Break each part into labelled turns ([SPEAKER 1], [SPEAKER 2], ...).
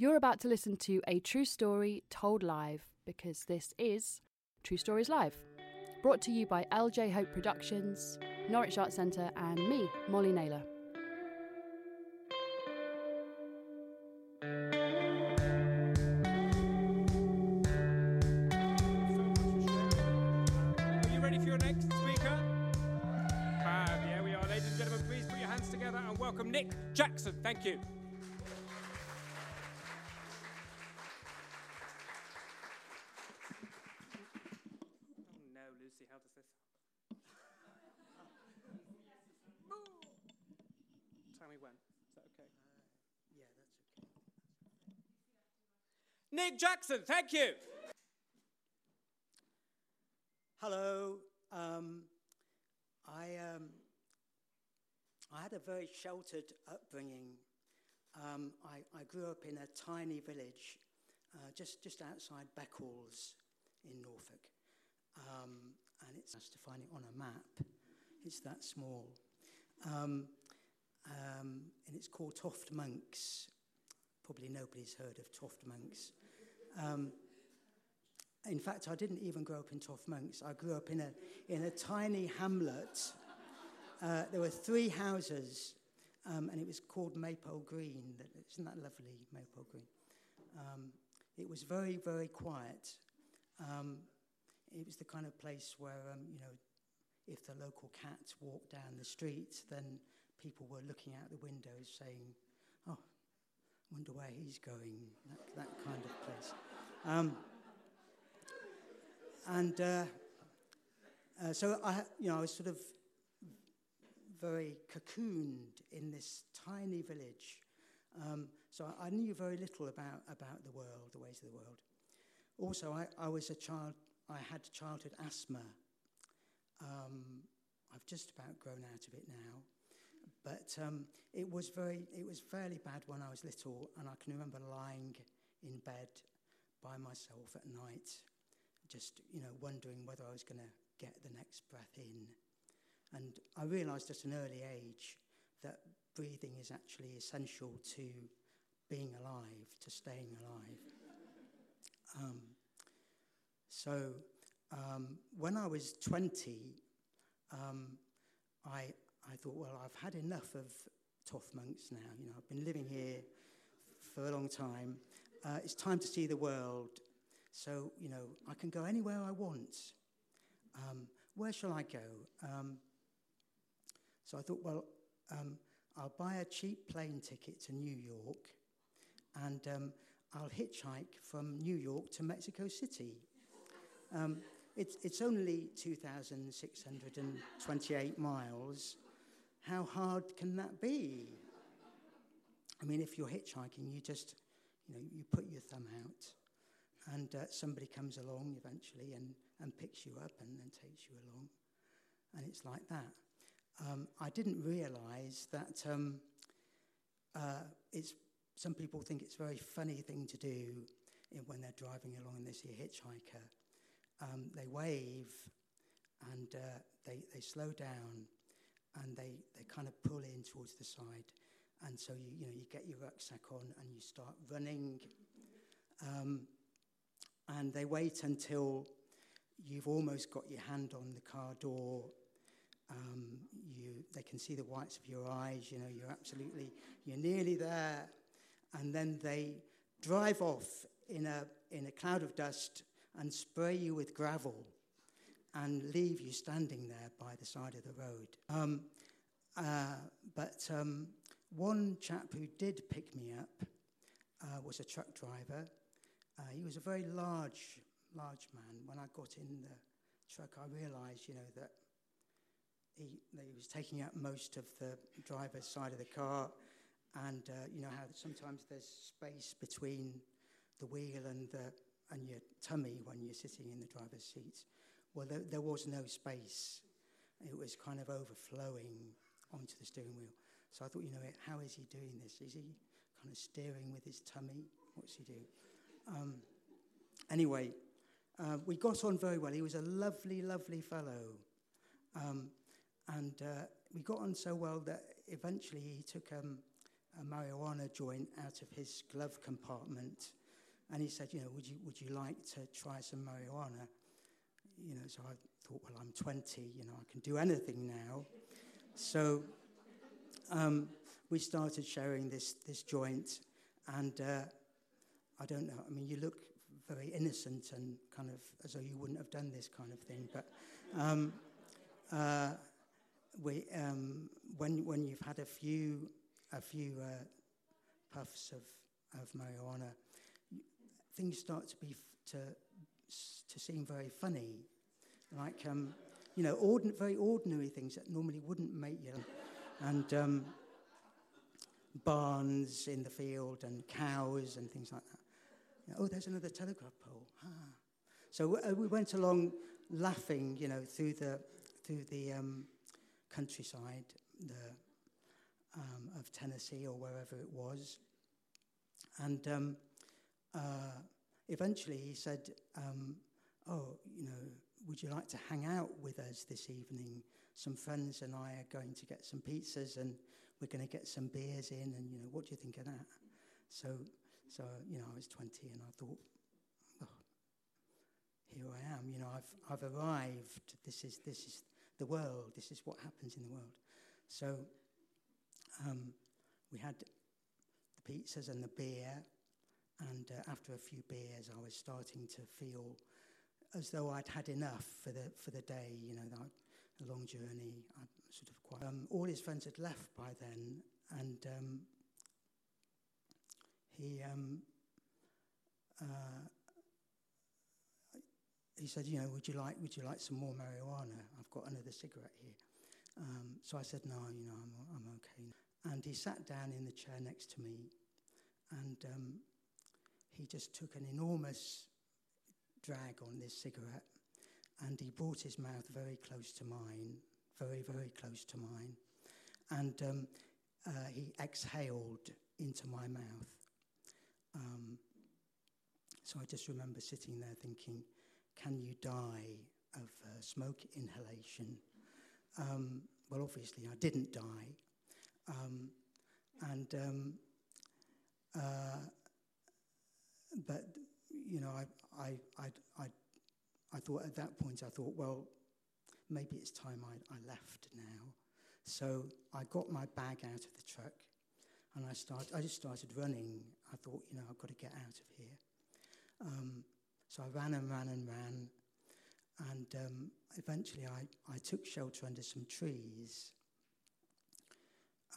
[SPEAKER 1] You're about to listen to a true story told live because this is True Stories Live. Brought to you by LJ Hope Productions, Norwich Arts Centre, and me, Molly Naylor.
[SPEAKER 2] Are you ready when. Is that okay?
[SPEAKER 3] Yeah, that's okay.
[SPEAKER 2] Nick Jackson, thank you.
[SPEAKER 3] Hello. Um, I, um, I had a very sheltered upbringing. Um, I, I grew up in a tiny village uh, just, just outside Beccles in Norfolk. Um, and it's nice to find it on a map. It's that small. Um, and it's called Toft Monks. Probably nobody's heard of Toft Monks. Um, in fact, I didn't even grow up in Toft Monks. I grew up in a, in a tiny hamlet. Uh, there were three houses, um, and it was called Maypole Green. Isn't that lovely, Maypole Green? Um, it was very, very quiet. Um, it was the kind of place where, um, you know, if the local cat walked down the street, then people were looking out the windows saying, oh, wonder where he's going, that, that kind of place. Um, and uh, uh, so I, you know, I was sort of very cocooned in this tiny village. Um, so I, I knew very little about, about the world, the ways of the world. Also, I, I was a child, I had childhood asthma. Um, I've just about grown out of it now. But um, it was very, it was fairly bad when I was little, and I can remember lying in bed by myself at night, just you know wondering whether I was going to get the next breath in. And I realised at an early age that breathing is actually essential to being alive, to staying alive. Um, so um, when I was 20, um, I, I thought, well, I've had enough of Toft Monks now. You know, I've been living here for a long time. Uh, it's time to see the world. So, you know, I can go anywhere I want. Um, where shall I go? Um, so I thought, well, um, I'll buy a cheap plane ticket to New York and um, I'll hitchhike from New York to Mexico City. Um, it's, it's only 2,628 miles. How hard can that be? I mean, if you're hitchhiking, you just, you know, you put your thumb out, and uh, somebody comes along eventually and, and picks you up and then takes you along, and it's like that. Um, I didn't realise that um, uh, it's. Some people think it's a very funny thing to do when they're driving along and they see a hitchhiker. Um, they wave and uh, they, they slow down and they, they kind of pull in towards the side. And so you, you know, you get your rucksack on and you start running. Um, and they wait until you've almost got your hand on the car door. Um, you, they can see the whites of your eyes. You know, you're absolutely, you're nearly there. And then they drive off in a, in a cloud of dust and spray you with gravel and leave you standing there by the side of the road. Um, uh, but um, one chap who did pick me up uh, was a truck driver. Uh, he was a very large, large man. When I got in the truck, I realised, you know, that he, that he was taking up most of the driver's side of the car, and uh, you know how sometimes there's space between the wheel and the and your tummy when you're sitting in the driver's seat. Well, there, there was no space. It was kind of overflowing onto the steering wheel. So I thought, you know, how is he doing this? Is he kind of steering with his tummy? What's he doing? Um, anyway, uh, we got on very well. He was a lovely, lovely fellow. Um, and uh, we got on so well that eventually he took um, a marijuana joint out of his glove compartment. And he said, you know, would you, would you like to try some marijuana? You know, so I thought, well, I'm 20, you know, I can do anything now. so um, we started sharing this, this joint. And uh, I don't know, I mean, you look very innocent and kind of as though you wouldn't have done this kind of thing. But um, uh, we, um, when, when you've had a few, a few uh, puffs of, of marijuana, things start to be to, to seem very funny, like um, you know, ordin- very ordinary things that normally wouldn't make you, and um, barns in the field and cows and things like that. You know, oh, there's another telegraph pole. Ah. So uh, we went along laughing, you know, through the through the um, countryside the, um, of Tennessee or wherever it was. And um, uh, eventually he said, um, Oh, you know, would you like to hang out with us this evening? Some friends and I are going to get some pizzas and we're going to get some beers in, and, you know, what do you think of that? So, so you know, I was 20 and I thought, oh, here I am, you know, I've, I've arrived. This is, this is the world. This is what happens in the world. So um, we had the pizzas and the beer, and uh, after a few beers, I was starting to feel as though I'd had enough for the for the day. You know, that, a long journey. I sort of quite. Um, all his friends had left by then, and um, he. Um, uh, he said, you know, would you like would you like some more marijuana? I've got another cigarette here. Um, so I said, no, you know, I'm, I'm okay. And he sat down in the chair next to me, and um, he just took an enormous drag on this cigarette, and he brought his mouth very close to mine, very, very close to mine, and um, uh, he exhaled into my mouth. Um, so I just remember sitting there thinking, can you die of uh, smoke inhalation? Um, well, obviously, I didn't die. Um, and, um, uh, but, you know, I, I, I, I, I thought at that point, I thought, well, maybe it's time I, I left now. So I got my bag out of the truck and I, start, I just started running. I thought, you know, I've got to get out of here. Um, so I ran and ran and ran. And um, eventually I, I took shelter under some trees.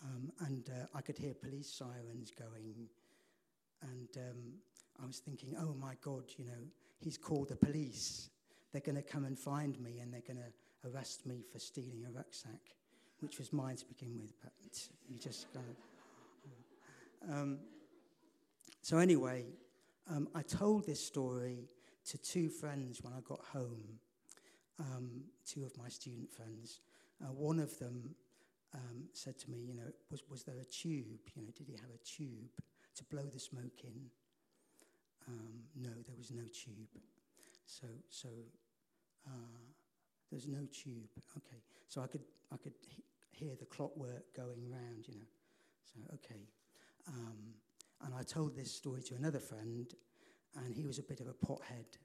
[SPEAKER 3] Um, and uh, I could hear police sirens going. And um, I was thinking, oh my God, you know, he's called the police. They're going to come and find me and they're going to arrest me for stealing a rucksack, which was mine to begin with. But you just. Um, so, anyway, um, I told this story to two friends when I got home, um, two of my student friends. Uh, one of them um, said to me, you know, was, was there a tube? You know, did he have a tube to blow the smoke in? Um, no, there was no tube. So, so uh, there's no tube. Okay, so I could, I could he- hear the clockwork going round, you know. So, okay. Um, and I told this story to another friend, and he was a bit of a pothead.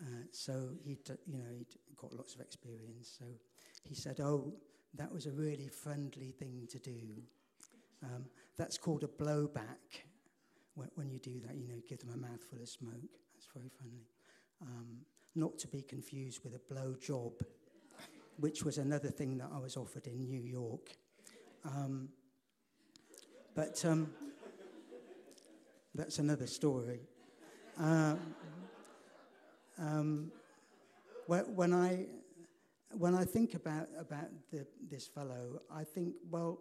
[SPEAKER 3] Uh, so he'd, you know, he'd got lots of experience. So he said, "Oh, that was a really friendly thing to do. Um, that's called a blowback. When, when, you do that, you know, give them a mouthful of smoke. That's very friendly. Um, not to be confused with a blow job, which was another thing that I was offered in New York. Um, but um, that's another story. Uh, um, when I when I think about about the, this fellow, I think, well,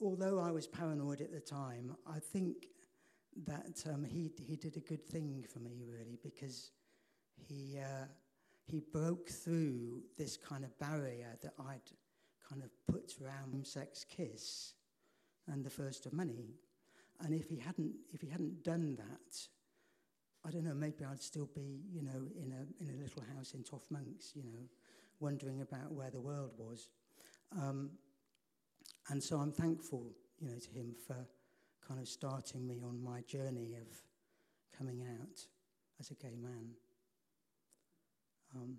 [SPEAKER 3] although I was paranoid at the time, I think that um, he he did a good thing for me, really, because he uh, he broke through this kind of barrier that I'd kind of put around sex kiss, and the first of many. And if he hadn't if he hadn't done that, I don't know, maybe I'd still be, you know, in a, in a little house in Toft Monks, you know, wondering about where the world was. Um, and so I'm thankful you know, to him for kind of starting me on my journey of coming out as a gay man. Um,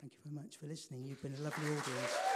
[SPEAKER 3] thank you very much for listening. You've been a lovely audience.